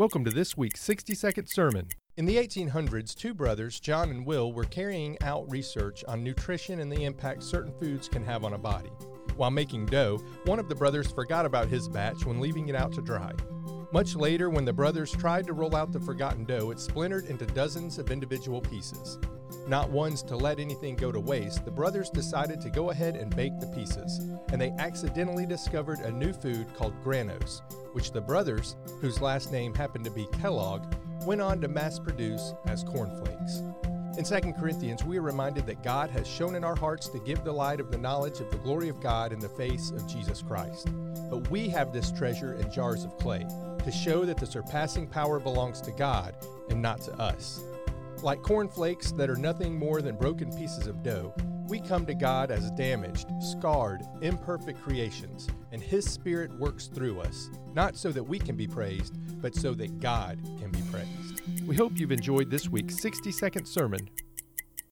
Welcome to this week's 60 second sermon. In the 1800s, two brothers, John and Will, were carrying out research on nutrition and the impact certain foods can have on a body. While making dough, one of the brothers forgot about his batch when leaving it out to dry. Much later, when the brothers tried to roll out the forgotten dough, it splintered into dozens of individual pieces. Not ones to let anything go to waste, the brothers decided to go ahead and bake the pieces, and they accidentally discovered a new food called granose, which the brothers, whose last name happened to be Kellogg, went on to mass produce as cornflakes. In 2 Corinthians, we are reminded that God has shone in our hearts to give the light of the knowledge of the glory of God in the face of Jesus Christ. But we have this treasure in jars of clay to show that the surpassing power belongs to God and not to us. Like cornflakes that are nothing more than broken pieces of dough, we come to God as damaged, scarred, imperfect creations, and His Spirit works through us, not so that we can be praised, but so that God can be praised. We hope you've enjoyed this week's 60 second sermon